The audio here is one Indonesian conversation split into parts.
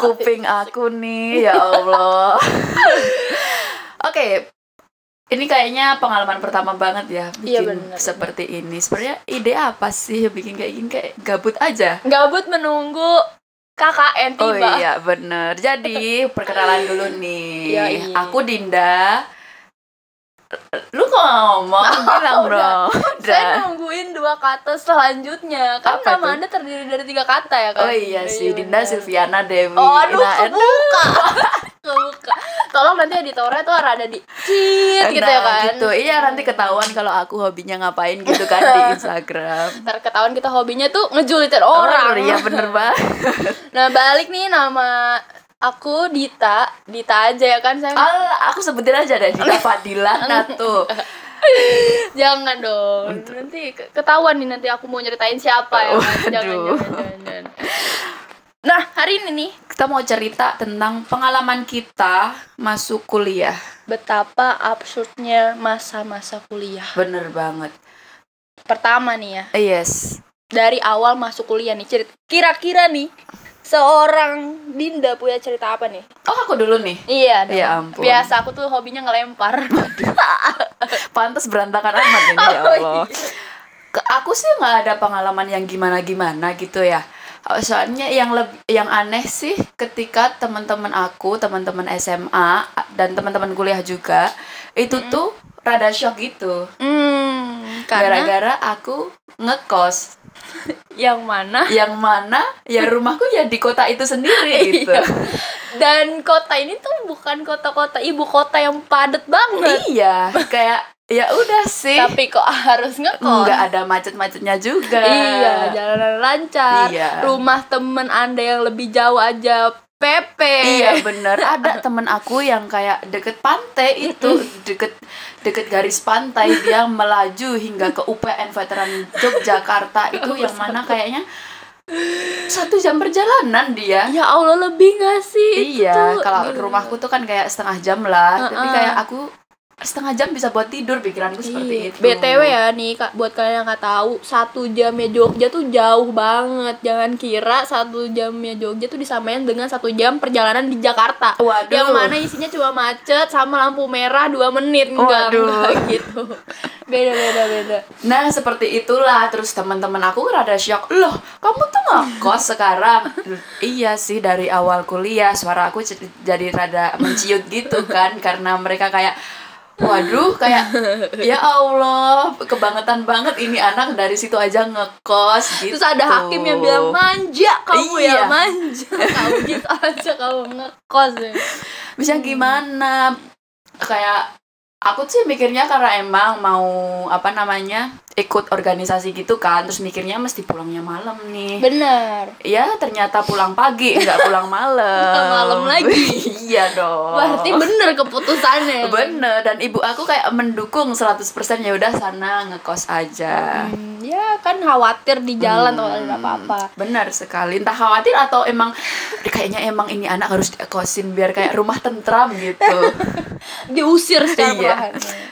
Kuping aku nih, ya Allah. Oke, ini kayaknya pengalaman pertama banget ya Iya, bikin bener, seperti ini. Sebenarnya ide apa sih bikin kayak gini kayak gabut aja? Gabut menunggu KKN Oh tiba. iya bener Jadi perkenalan dulu nih Iya, iya. Aku Dinda Lu ngomong? Bilang Udah. dong Saya nungguin dua kata selanjutnya. Kan Apa nama tuh? Anda terdiri dari tiga kata ya kan? Oh iya sih Dinda bener. Silviana Dewi Oh, aduh, Nah, kebuka. kebuka. Tolong nanti editornya tuh rada di cheat gitu ya nah, kan? gitu. Iya nanti ketahuan kalau aku hobinya ngapain gitu kan di Instagram Ntar ketahuan kita hobinya tuh ngejulitin orang. Oh iya bener banget Nah balik nih nama aku Dita, Dita aja ya kan saya. Al, aku sebutin aja deh Dinda Fadila Natu Jangan dong. Nanti ke- ketahuan nih nanti aku mau nyeritain siapa ya. Jangan, jangan, jangan, jangan. Nah, hari ini nih Kita mau cerita tentang pengalaman kita masuk kuliah betapa absurdnya masa-masa kuliah. Bener banget Pertama nih ya, Yes dari awal masuk kuliah nih cerita. Kira-kira nih seorang Dinda punya cerita apa nih? Oh aku dulu nih Iya, dong. Ya ampun. Biasa aku tuh hobinya ngelempar. Pantes berantakan amat ini ya Oh, Allah. Ke aku sih nggak ada pengalaman yang gimana-gimana gitu ya. Soalnya yang lebih yang aneh sih ketika teman-teman aku, teman-teman SMA dan teman-teman kuliah juga itu tuh rada shock gitu. Hmm, karena Gara-gara aku ngekos yang mana? yang mana ya rumahku ya di kota itu sendiri gitu. Iya. Dan kota ini tuh bukan kota-kota ibu kota yang padat banget. iya, kayak ya udah sih. Tapi kok harus ngekos? nggak ada macet-macetnya juga. Iya, jalanan lancar. Iya. Rumah temen Anda yang lebih jauh aja PP. Iya bener ada temen aku yang kayak deket pantai itu deket deket garis pantai dia melaju hingga ke UPN Veteran Yogyakarta itu yang mana kayaknya satu jam perjalanan dia Ya Allah lebih gak sih? iya kalau rumahku tuh kan kayak setengah jam lah tapi Heeh. kayak aku setengah jam bisa buat tidur pikiranku seperti Iya. itu BTW ya nih Kak, buat kalian yang nggak tahu, satu jamnya Jogja tuh jauh banget. Jangan kira satu jamnya Jogja tuh disamain dengan satu jam perjalanan di Jakarta. Waduh. Yang mana isinya cuma macet sama lampu merah dua menit enggak, Waduh. enggak gitu. Beda beda beda. Nah seperti itulah terus teman-teman aku rada shock loh kamu tuh ngekos sekarang iya sih dari awal kuliah suara aku jadi rada menciut gitu kan karena mereka kayak waduh kayak ya Allah kebangetan banget ini anak dari situ aja ngekos gitu Terus ada hakim yang bilang manja kamu Iya. ya manja. kamu gitu aja kamu ngekos ya. bisa gimana kayak aku sih mikirnya karena emang mau apa namanya ikut organisasi gitu kan terus mikirnya mesti pulangnya malam nih Benar. Ya ternyata pulang pagi nggak pulang malam. Malam lagi. iya dong. Berarti bener keputusannya. bener dan ibu aku kayak mendukung 100% ya udah sana ngekos aja. Hmm, ya kan khawatir di jalan Hmm. kalau ada apa-apa. Benar sekali. Entah khawatir atau emang kayaknya emang ini anak harus dikosin biar kayak rumah tentram gitu. Diusir secara Iya.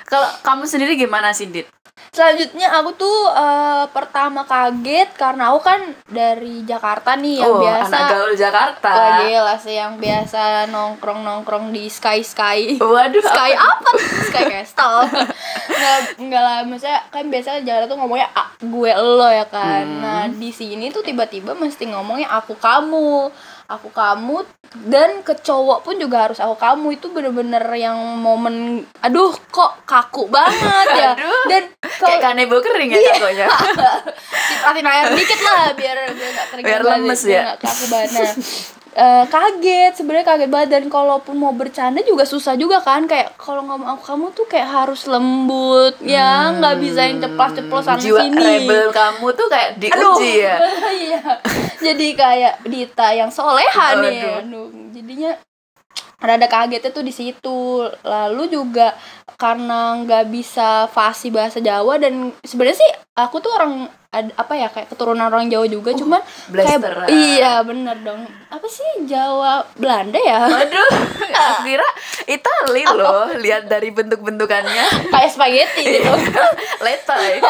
Kalau kamu sendiri gimana sih, Dit? Selanjutnya aku tuh eh, pertama kaget karena aku kan dari Jakarta nih yang oh, biasa anak gaul Jakarta. Wah, gila sih yang biasa nongkrong-nongkrong di Sky Sky. Waduh, Sky apa? Sky Castle. Nggak, nggak lah, maksudnya kan biasa Jakarta tuh ngomongnya "A- gue lo ya kan. Hmm. Nah, di sini tuh tiba-tiba mesti ngomongnya aku kamu. Aku kamu dan ke cowok pun juga harus aku kamu itu bener-bener yang momen aduh kok kaku banget ya. Aduh. Dan Kayak kalau kanebo kering ya Iya. cipratin air dikit lah biar biar nggak kering Biar banget, lemes biar ya. nggak kaku banget. Eh, kaget sebenarnya kaget banget dan kalaupun mau bercanda juga susah juga kan kayak kalau ngomong aku kamu tuh kayak harus lembut ya nggak bisa yang ceplos-ceplos sana Hmm. Jiwa sini rebel kamu tuh kayak Aduh, diuji ya. iya. Jadi kayak Dita yang soleha nih. Aduh. Aduh, jadinya rada kagetnya tuh di situ. Lalu juga karena nggak bisa fasih bahasa Jawa dan sebenarnya sih aku tuh orang ad- apa ya kayak keturunan orang Jawa juga cuman kayak blasteran. iya bener dong apa sih Jawa Belanda ya Waduh, aku kira Itali loh, lihat dari bentuk-bentukannya. kayak spaghetti gitu Letoy.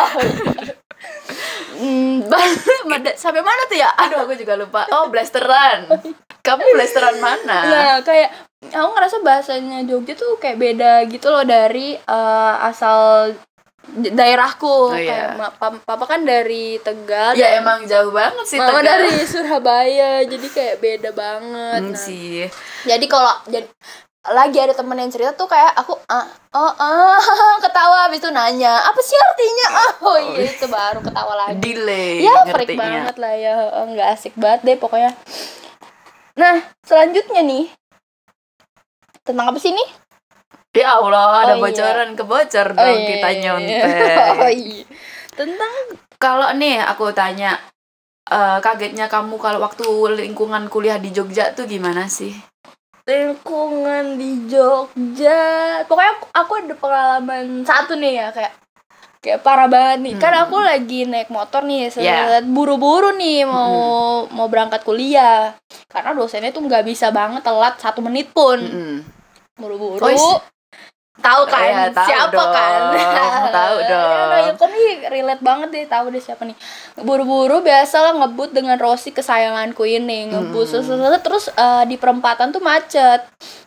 hmm, sampai mana tuh ya Aduh, aku juga lupa. Oh, blasteran. kamu blasteran mana Nah, kayak aku ngerasa bahasanya Jogja tuh kayak beda gitu loh dari eh, asal daerahku. Oh, iya. Kayak papa kan dari Tegal. ya dan emang jauh banget sih Mama Tegal. dari Surabaya, jadi kayak beda banget. Hmm, Nah, sih Jadi kalau jadi lagi ada temen yang cerita tuh kayak aku ah, oh ah ketawa. Habis itu nanya apa sih artinya? Oh. Iya itu baru ketawa lagi. Delay ya freak banget lah ya nggak asik banget deh pokoknya. Nah selanjutnya nih tentang apa sih nih ya Allah ada Oh, iya. bocoran kebocor dong kita nyontek. Oh iya. Tentang kalau nih aku tanya eh, kagetnya kamu kalau waktu lingkungan kuliah di Jogja tuh gimana sih lingkungan di Jogja. Pokoknya aku, aku ada pengalaman satu nih ya kayak kayak parah banget nih. Kan Hmm. aku lagi naik motor nih Ya. buru-buru nih mau mau berangkat kuliah. Karena dosennya tuh nggak bisa banget telat satu menit pun. Mm-mm. buru-buru. Oh, tahu kan Ya, tahu siapa dong. kan Tahu dong. ya, nah, Ilkom nih relate banget deh tahu deh siapa nih buru-buru biasalah ngebut dengan Rosi kesayanganku ini ngebut Hmm. terus eh, di perempatan tuh macet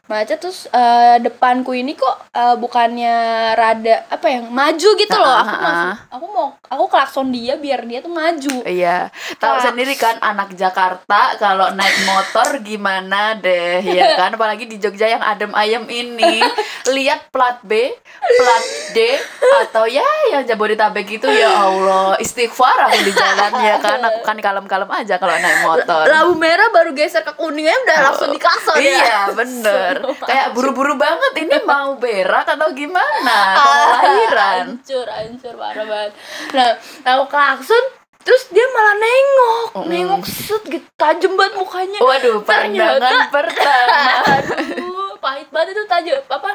macet terus eh, depanku ini kok eh, bukannya rada apa ya maju gitu loh. Aku masih aku mau aku klakson dia biar dia tuh maju. Iya, tahu sendiri kan anak Jakarta kalau naik motor gimana deh, ya kan? Apalagi di Jogja yang adem ayem ini, lihat plat B, plat D, atau ya yang Jabodetabek itu ya Allah, istighfar aku di jalan ya kan, aku kan kalem-kalem aja kalau naik motor. lampu merah baru geser ke kuningnya udah langsung di klakson ya. Iya bener. Kayak buru-buru banget Ini mau berak atau gimana? Atau mau lahiran? hancur hancur parah banget. Nah aku klakson terus dia malah nengok. Mm-mm. nengok set gitu tajam banget mukanya. Waduh pandangan Ternyata- pertama. Aduh pahit banget itu tajam apa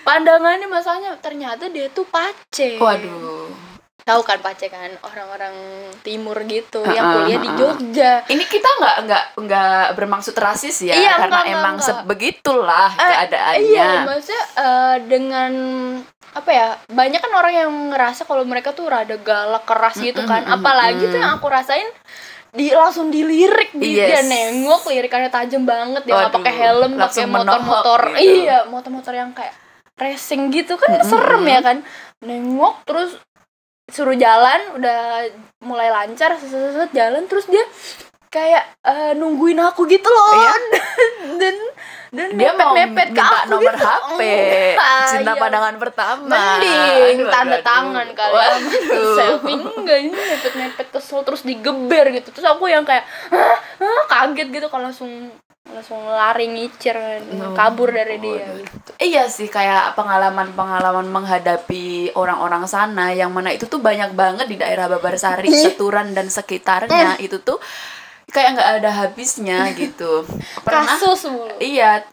pandangannya masalahnya ternyata dia tuh pace Waduh tahu kan pace kan orang-orang timur gitu Ah, yang kuliah di. Jogja Ini kita nggak nggak nggak bermaksud rasis ya Iya, Karena enggak, emang enggak. sebegitulah Eh, keadaannya Iya, maksudnya eh, dengan apa ya? Banyak kan orang yang ngerasa kalau mereka tuh rada galak keras gitu kan. Mm-mm, Apalagi mm-mm. tuh yang aku rasain di langsung dilirik di dia Yes. nengok lirikannya tajam banget dia nggak pakai helm pakai motor-motor gitu. iya motor-motor yang kayak racing gitu kan Mm-mm, serem mm-mm. ya kan nengok terus suruh jalan udah mulai lancar set, set, set, jalan terus dia kayak eh, nungguin aku gitu loh Iya. dan dan Dia mau mepet-mepet ke minta aku nomor gitu. HP Enggak, Cinta iya. pandangan pertama mending Aduh, tanda aduh, aduh. tangan kali Waduh. selfie enggak ini mepet-mepet kesel terus digeber gitu terus aku yang kayak Hah? Hah? kaget gitu kalau langsung langsung lari ngicir kabur dari dia Waduh. gitu. Iya sih kayak pengalaman-pengalaman menghadapi orang-orang sana yang mana itu tuh banyak banget di daerah Babarsari, Seturan dan sekitarnya itu tuh kayak nggak ada habisnya gitu. Pernah? kasus mulu Iya.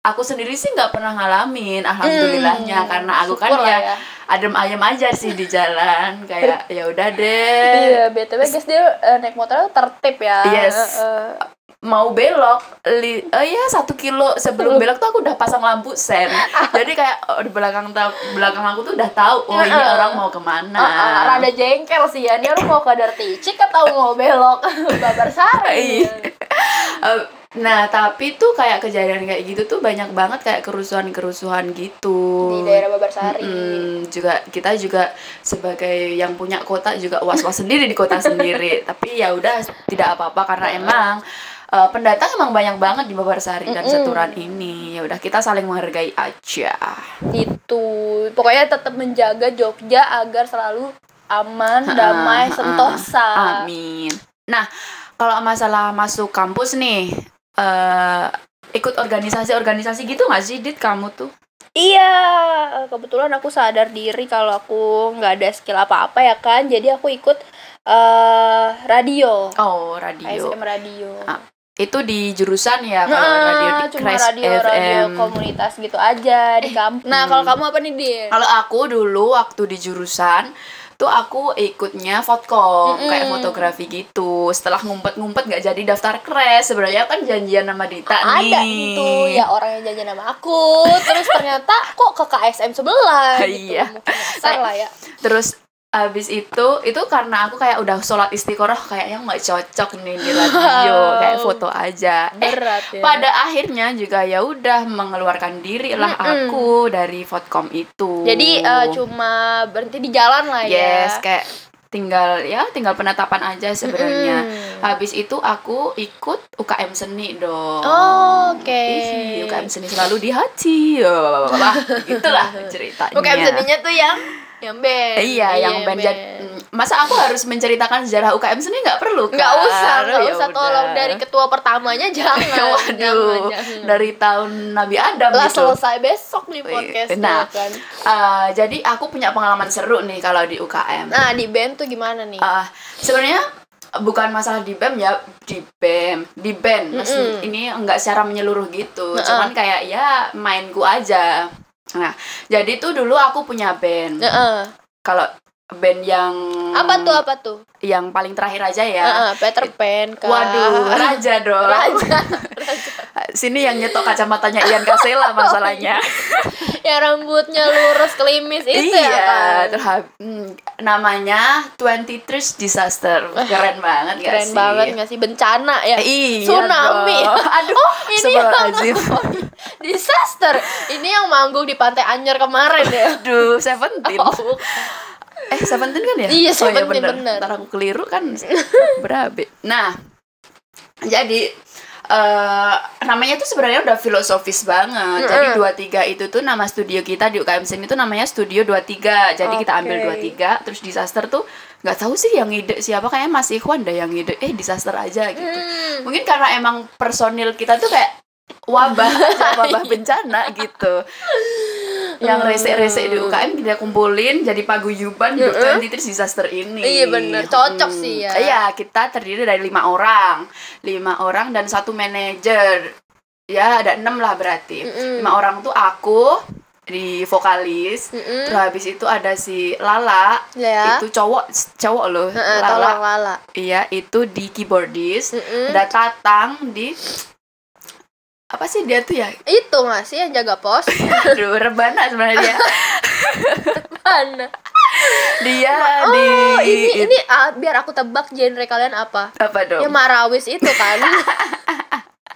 Aku sendiri sih nggak pernah ngalamin, alhamdulillahnya Hmm, karena aku kan lah ya, adem ayem aja sih di jalan kayak ya udah deh iya btw guys dia eh, naik motor tertib ya Yes. Eh, eh, mau belok li oh ya satu kilo sebelum belok tuh aku udah pasang lampu sen. Jadi kayak oh, di belakang ta- belakang aku tuh udah tahu oh ini orang mau ke mana. Ah, ah, rada jengkel sih ya. Dia lu mau ke Dirty Chick atau mau belok? Babarsari Iya. Eh, nah tapi tuh kayak kejadian kayak gitu tuh banyak banget kayak kerusuhan-kerusuhan gitu. Di daerah Babarsari Mm, juga kita juga sebagai yang punya kota juga was-was sendiri di kota sendiri. Tapi ya udah tidak apa-apa karena emang eh, pendatang emang banyak banget di Babarsari dan Mm-mm. Seturan ini. Ya udah kita saling menghargai aja. Itu pokoknya tetap menjaga Jogja agar selalu aman damai Ah, ah, sentosa. Amin. Nah kalau masalah masuk kampus nih eh ikut organisasi-organisasi gitu nggak sih dit kamu tuh? Iya. Kebetulan aku sadar diri kalau aku nggak ada skill apa-apa ya kan. Jadi aku ikut eh radio. Oh radio. ASM radio. Ah, itu di jurusan ya kalau Nah, radio di cuma Crash radio radio FM komunitas gitu aja di kampus. Nah, kalau kamu apa nih, Din? Kalau aku dulu waktu di jurusan tuh aku ikutnya fotkom Mm-mm. kayak fotografi gitu. Setelah ngumpet-ngumpet nggak jadi daftar kres. Sebenarnya kan janjian sama Dita nih. Ada gitu ya orang yang janjian sama aku, terus ternyata kok ke KSM sebelah gitu. Iya. Mungkin nyasar lah ya. Terus Abis itu, itu karena aku kayak udah sholat istiqoroh kayaknya nggak cocok nih di radio, kayak foto aja. Eh, Berat ya. pada akhirnya juga ya udah mengeluarkan diri lah Mm-mm. aku dari Vodcom itu. Jadi eh, cuma berhenti di jalan lah ya. yes, kayak tinggal ya tinggal penetapan aja sebenarnya. Mm-mm. Habis itu aku ikut UKM seni dong. Oh, oke. Ih, UKM seni selalu di hati. Gitulah ceritanya. UKM seninya tuh yang yang band. Eh, Iya, yang band. Jad- Masa aku harus menceritakan sejarah UKM seni nggak perlu kan? Nggak usah, nggak Ya usah udah. tolong dari ketua pertamanya jangan. Waduh, jangan, jangan. dari tahun Nabi Adam lah gitu. selesai besok nih podcast Nah, kan. eh, jadi aku punya pengalaman seru nih kalau di UKM. Nah, di band tuh gimana nih? Eh, sebenarnya bukan masalah di BEM ya di BEM di band Mas, Mm-mm. ini enggak secara menyeluruh gitu Heeh. cuman kayak ya mainku aja nah jadi tuh dulu aku punya band Heeh. kalau band yang Apa tuh apa tuh? yang paling terakhir aja ya Heeh, Peter Pan kah? waduh raja dong Raja. sini yang nyetok kacamatanya Ian Kasela masalahnya yang rambutnya lurus kelimis itu iya ya kan? terhab- hmm, namanya 23 Disaster keren banget gak Keren sih banget nggak sih bencana ya? Iya Tsunami. dong. Aduh, Oh, ini yang. Disaster. Ini yang manggung di Pantai Anyer kemarin ya. Aduh, Seventeen. Oh, Eh, Seventeen kan ya? Iya, Oh, iya, Seventeen, bener. Ntar aku keliru kan berabe. Nah, jadi eh namanya tuh sebenarnya udah filosofis banget. Jadi Mm-mm. 23 itu tuh nama studio kita di UKM Seni itu namanya Studio 23. Jadi kita ambil Oke. 23 terus disaster tuh nggak tahu sih yang ide siapa kayaknya Mas Ikhwan dah yang ide. Eh, disaster aja gitu. Hmm. Mungkin karena emang personil kita tuh kayak wabah wabah bencana gitu. Yang rese-rese di UKM kita kumpulin jadi paguyuban untuk 23 disaster ini. Iya, bener. Cocok sih ya. Iya, kita terdiri dari lima orang, lima orang dan satu manajer. Ya, ada enam lah berarti. Mm-mm. Lima orang tuh aku di vokalis. Mm-mm. Terus habis itu ada si Lala. Ya. Itu cowok cowok loh. Heeh, Lala. tolong Lala. Iya, itu di keyboardist. Mm-mm. Ada Tatang di apa sih dia tuh ya? Itu nggak sih yang jaga pos? Aduh, rebana sebenarnya dia. Mana? Dia Oh, di ini ini ah, biar aku tebak genre kalian apa? apa dong? Ya Marawis itu kan.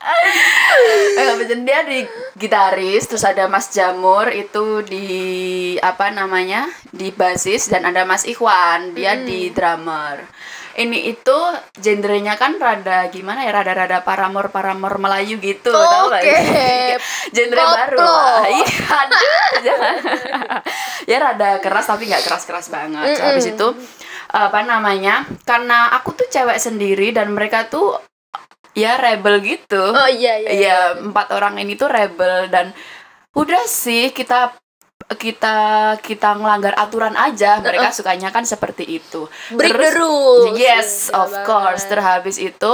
Eh, dia di gitaris, terus ada Mas Jamur itu di apa namanya? di basis dan ada Mas Ikhwan, dia di drummer. Ini itu genrenya kan rada gimana ya, rada-rada paramor paramor Melayu gitu, tau gak? Genre baru Koplo. lah. Iya, ya rada keras tapi nggak keras-keras banget. Mm-mm. Habis itu apa namanya? Karena aku tuh cewek sendiri dan mereka tuh ya rebel gitu. Oh iya iya. Iya, empat orang ini tuh rebel dan udah sih kita kita kita ngelanggar aturan aja. Mereka sukanya kan seperti itu. Break the Terus- rules. Yes, Iya of banget. course. Terhabis itu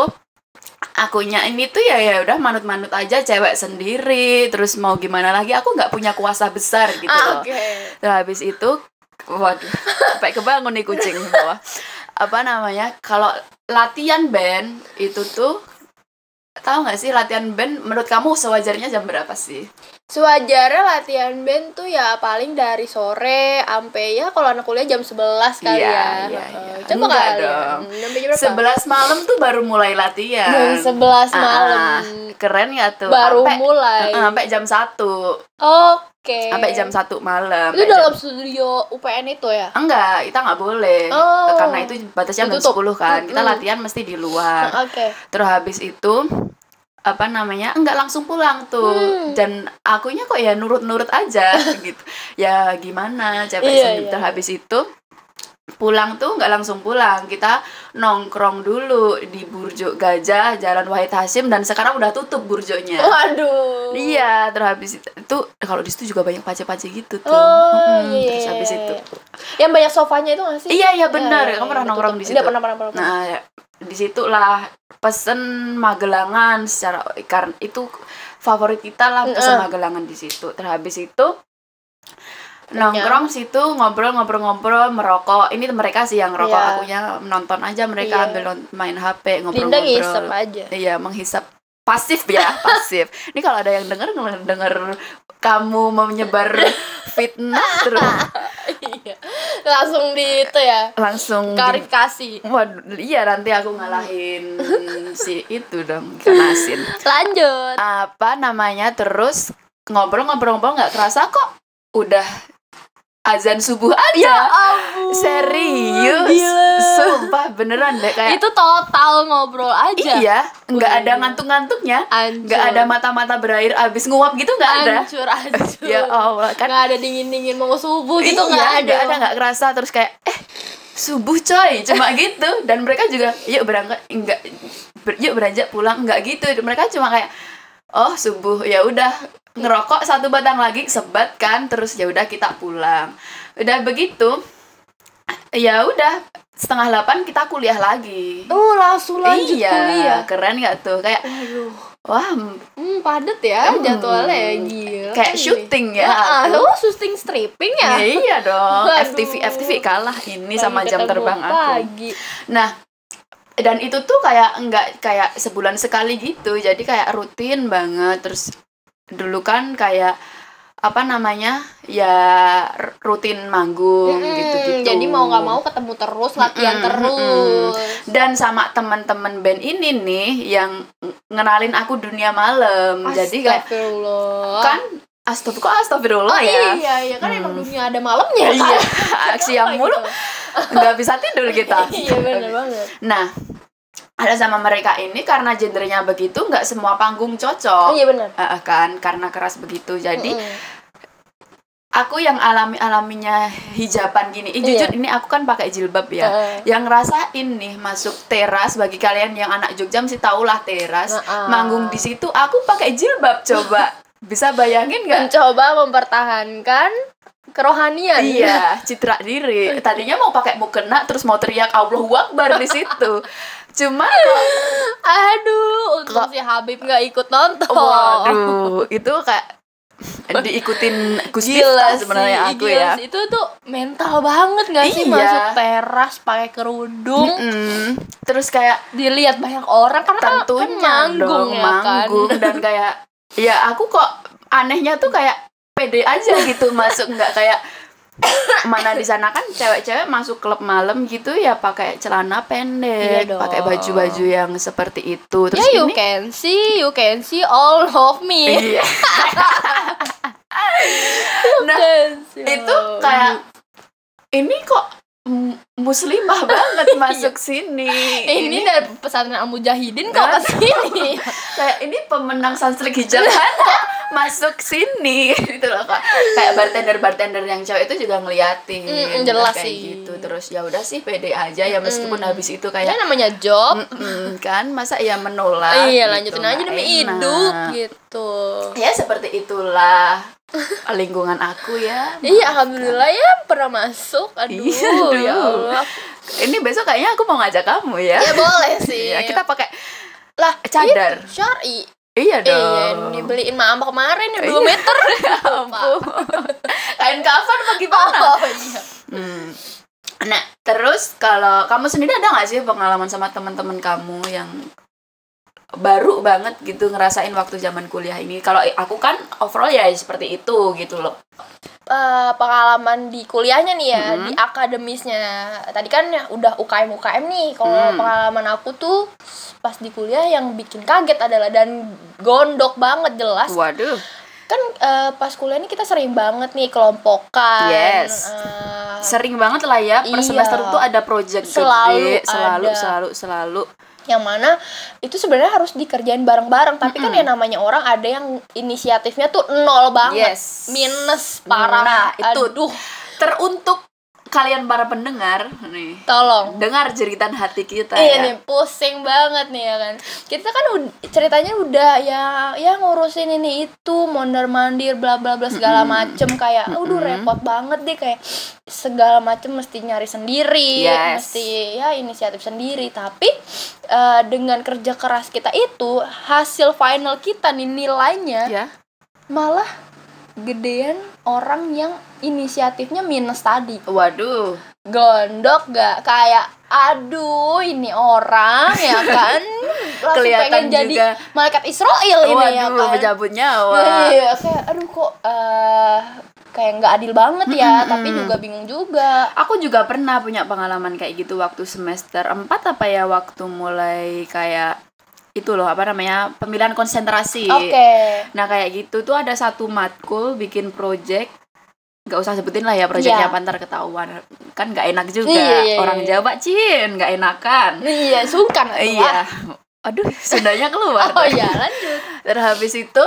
akunya ini tuh ya ya udah manut-manut aja cewek sendiri. Terus mau gimana lagi? Aku nggak punya kuasa besar gitu Ah, loh. Oke. Terhabis itu waduh, sampai kebangun nih kucing bawah. Apa namanya? Kalau latihan band itu tuh tahu nggak sih latihan band menurut kamu sewajarnya jam berapa sih? Sewajarnya latihan band tuh ya paling dari sore sampai ya kalau anak kuliah jam 11 kali Iya, ya. iya, iya. Coba Enggak kali. dong. Berapa? Sebelas malam tuh baru mulai latihan. Jam 11 malam. Ah, keren ya tuh. Baru Sampai- mulai. sampai jam 1 Oke. sampai jam 1 malam. Itu dalam jam- studio UPN itu ya? Enggak, kita nggak boleh. Oh. Karena itu batasnya jam Ditutup. 10 kan. Kita latihan mesti di luar. Oke. Terus habis itu apa namanya enggak langsung pulang tuh Hmm. dan akunya kok ya nurut-nurut aja gitu ya gimana cewek Iya, sendiri iya. Habis itu pulang tuh nggak langsung pulang kita nongkrong dulu di Burjo Gajah Jalan Wahid Hasim dan sekarang udah tutup burjonya Waduh. iya terus habis itu itu kalau di situ juga banyak pace-pace gitu tuh Oh, Mm-mm, iya. terus habis itu Yang banyak sofanya itu gak sih? iya iya benar Iya, iya, kamu pernah iya, nongkrong di situ Iya, pernah pernah pernah. Nah, ya, di situlah pesen Magelangan secara karena itu favorit kita lah pesen. Magelangan di situ. Terus habis itu nongkrong situ ngobrol-ngobrol-ngobrol merokok. Ini mereka sih yang rokok, Iya. akunya menonton aja mereka Iya. ambil main HP ngobrol-ngobrol. Iya, menghisap pasif ya, pasif. Ini kalau ada yang denger denger kamu menyebar fitnah terus Iya. langsung di itu ya langsung klarifikasi Waduh, iya nanti aku ngalahin si itu dong kenasin. lanjut Apa namanya? Terus ngobrol-ngobrol-ngobrol nggak kerasa kok udah azan subuh aja. ampun Serius? Gila. Sumpah beneran deh kayak itu total ngobrol aja Iya, nggak ada iya. ngantuk-ngantuknya. Nggak ada mata-mata berair abis nguap gitu nggak ada. hancur hancur Ya Allah, kan nggak ada dingin dingin mau subuh gitu iya, nggak ada nggak ada nggak kerasa terus kayak eh subuh coy cuma gitu dan mereka juga yuk berangkat enggak ber- yuk beranjak pulang enggak gitu mereka cuma kayak oh subuh ya udah ngerokok satu batang lagi sebat kan terus ya udah kita pulang udah begitu ya udah setengah delapan kita kuliah lagi oh langsung lanjut iya kuliah keren nggak tuh kayak Waduh, wah hmm, padet ya Hmm. jadwalnya gila kayak Ini. syuting ya Ah, aku. oh syuting stripping ya Ya, iya dong Waduh. FTV FTV kalah ini Lagi sama jam terbang aku pagi. Nah, dan itu tuh kayak enggak kayak sebulan sekali gitu. Jadi kayak rutin banget. Terus dulu kan kayak apa namanya? Ya rutin manggung Mm-mm, gitu-gitu. jadi mau nggak mau ketemu terus latihan Mm-mm, terus Dan sama teman-teman band ini nih yang ng- ngenalin aku dunia malam. Jadi kayak kan astagfirullah astagfirullah oh ya. iya iya kan Hmm. emang dunia ada malamnya kan Iya, siang mulu Gitu. Nggak bisa tidur kita. iya benar banget Nah, ada sama mereka ini karena gendernya begitu nggak semua panggung cocok. iya benar Eh, eh, kan karena keras begitu jadi Mm-mm. aku yang alami alaminya hijaban gini Ih, jujur Iya. ini aku kan pakai jilbab ya Heeh. yang ngerasain nih masuk teras bagi kalian yang anak Jogja mesti tahulah teras Heeh. manggung di situ aku pakai jilbab coba bisa bayangin nggak mencoba mempertahankan kerohanian. Iya citra diri. Tadinya mau pakai mukena terus mau teriak Allahu Akbar di situ. Cuma kok aduh untung Kok- si Habib nggak ikut nonton. Waduh itu kayak diikutin Gus Miftah sebenarnya sih, aku gila ya. sih. itu tuh mental banget gak sih? Iya. masuk teras pakai kerudung. Mm-mm. terus kayak dilihat banyak orang karena kan- tentunya kan manggung dong ya manggung kan dan kayak ya aku kok anehnya tuh kayak pede aja gitu masuk nggak kayak mana di sana kan cewek-cewek masuk klub malam gitu ya pakai celana pendek, Iya pakai baju-baju yang seperti itu. Terus ya you ini can see you can see all of me iya. nah, itu kayak ini kok muslimah banget masuk sini. Eh, ini dari pesantren Al Mujahidin kok ke sini? Kayak ini pemenang sunstreak hijab kan? Kok masuk sini. Gitu loh kak kayak bartender bartender yang cewek itu juga ngeliatin Mm, jelas kayak sih. gitu. Terus ya udah sih pede aja ya meskipun habis itu ya kayak namanya job. Kan? Masa ya menolak iya gitu, lanjutin aja demi enak. hidup gitu. Ya seperti itulah lingkungan aku ya Iya, alhamdulillah ya pernah masuk. Aduh, Iya, aduh. ya Allah. ini besok kayaknya aku mau ngajak kamu ya Ya boleh sih. ya kita pakai lah cadar. syar'i. iya Iya, dong dibeliin mama kemarin yang 2 Iya. meter. Ya ampun. kain kafan apa gimana Oh iya. Hmm. Nah, terus kalau kamu sendiri ada nggak sih pengalaman sama teman-teman kamu yang baru banget gitu ngerasain waktu zaman kuliah ini? Kalau aku kan overall ya seperti itu gitu loh. Eh, pengalaman di kuliahnya nih ya, Mm-mm. di akademisnya. Tadi kan ya udah UKM UKM nih. Kalau Hmm. pengalaman aku tuh pas di kuliah yang bikin kaget adalah dan gondok banget jelas Waduh. kan eh, pas kuliah ini kita sering banget nih kelompokan Yes. eh, Sering banget lah ya per Iya. semester tuh ada project Selalu gede, selalu ada. selalu selalu. Yang mana itu sebenarnya harus dikerjain bareng-bareng tapi kan Mm-mm. ya namanya orang ada yang inisiatifnya tuh nol banget Yes. minus parah Nah, itu. aduh Teruntuk kalian para pendengar nih. tolong Dengar jeritan hati kita iya ya. nih pusing banget nih ya kan kita kan ceritanya udah ya ya ngurusin ini itu mondar mandir bla bla bla segala macem kayak udah Mm-mm. repot banget deh kayak segala macem mesti nyari sendiri Yes. mesti ya inisiatif sendiri tapi eh, dengan kerja keras kita itu hasil final kita nih nilainya Ya. malah gedean orang yang inisiatifnya minus tadi. Waduh. gondok gak? Kayak aduh ini orang ya kan? Langsung kelihatan pengen jadi juga. malaikat Israel ini ya waduh kan? berjabut nyawa iya kayak aduh kok eh, kayak nggak adil banget ya tapi juga bingung juga. Aku juga pernah punya pengalaman kayak gitu waktu semester 4 apa ya waktu mulai kayak itu loh apa namanya pemilihan konsentrasi. oke. Nah kayak gitu tuh ada satu matkul bikin project. Nggak usah sebutin lah ya projectnya Iya. apa ntar ketahuan. Kan nggak enak juga. Iya, iya, orang iya. Jawa cin nggak enakan. Iya sungkan iya. Aduh sundanya keluar. Oh iya lanjut. Terus habis itu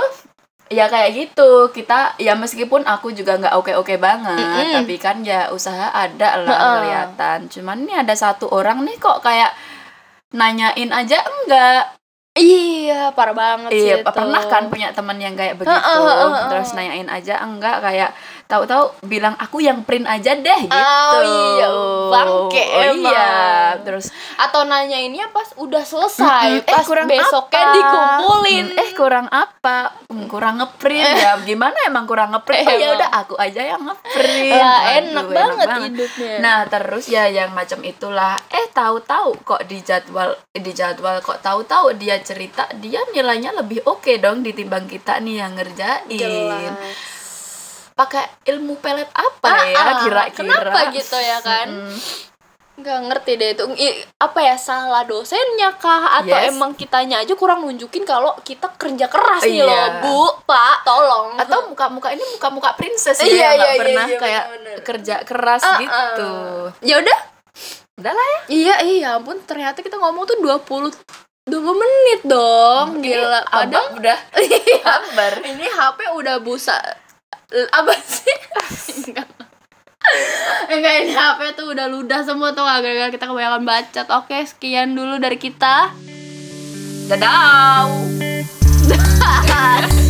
ya kayak gitu. Kita ya meskipun aku juga nggak oke oke banget Mm-mm. tapi kan ya usaha ada lah Heeh. kelihatan. Cuman ini ada satu orang nih kok kayak nanyain aja enggak iya parah banget sih iya itu. pernah kan punya teman yang kayak begitu Heeh, heeh, heeh. terus nanyain aja enggak kayak tahu-tahu bilang aku yang print aja deh gitu Oh, iya, bangke oh, iya. emang. terus atau nanyainnya pas udah selesai Mm-mm, eh, pas kurang besoknya apa? dikumpulin. Eh kurang apa? Hmm, kurang ngeprint. Ya gimana emang kurang ngeprint? Oh ya udah aku aja yang ngeprint. Lah Aduh, enak, banget. hidupnya. Nah terus ya yang macam itulah. Eh tahu-tahu kok di jadwal di jadwal kok tahu-tahu dia cerita dia nilainya lebih oke dong ditimbang kita nih yang ngerjain. Jelas pakai ilmu pelet apa Ah, ya ah, kira-kira kenapa gitu ya kan Mm-mm. nggak ngerti deh itu apa ya salah dosennya kah atau Yes. emang kitanya aja kurang nunjukin kalau kita kerja keras nih Iya. loh bu pak tolong atau muka-muka ini muka-muka princess ya Iya, iya, nggak iya, pernah iya, kayak bener-bener. kerja keras ah. gitu ya udah udah lah ya iya iya ampun ternyata kita ngomong tuh 20 20 menit dong gila abang padahal udah Iya. kabar ini HP udah busa apa sih? Enggak. Enggak ini HP tuh udah ludah semua tuh gara-gara kita kebanyakan bacot. Oke sekian dulu dari kita. Dadah.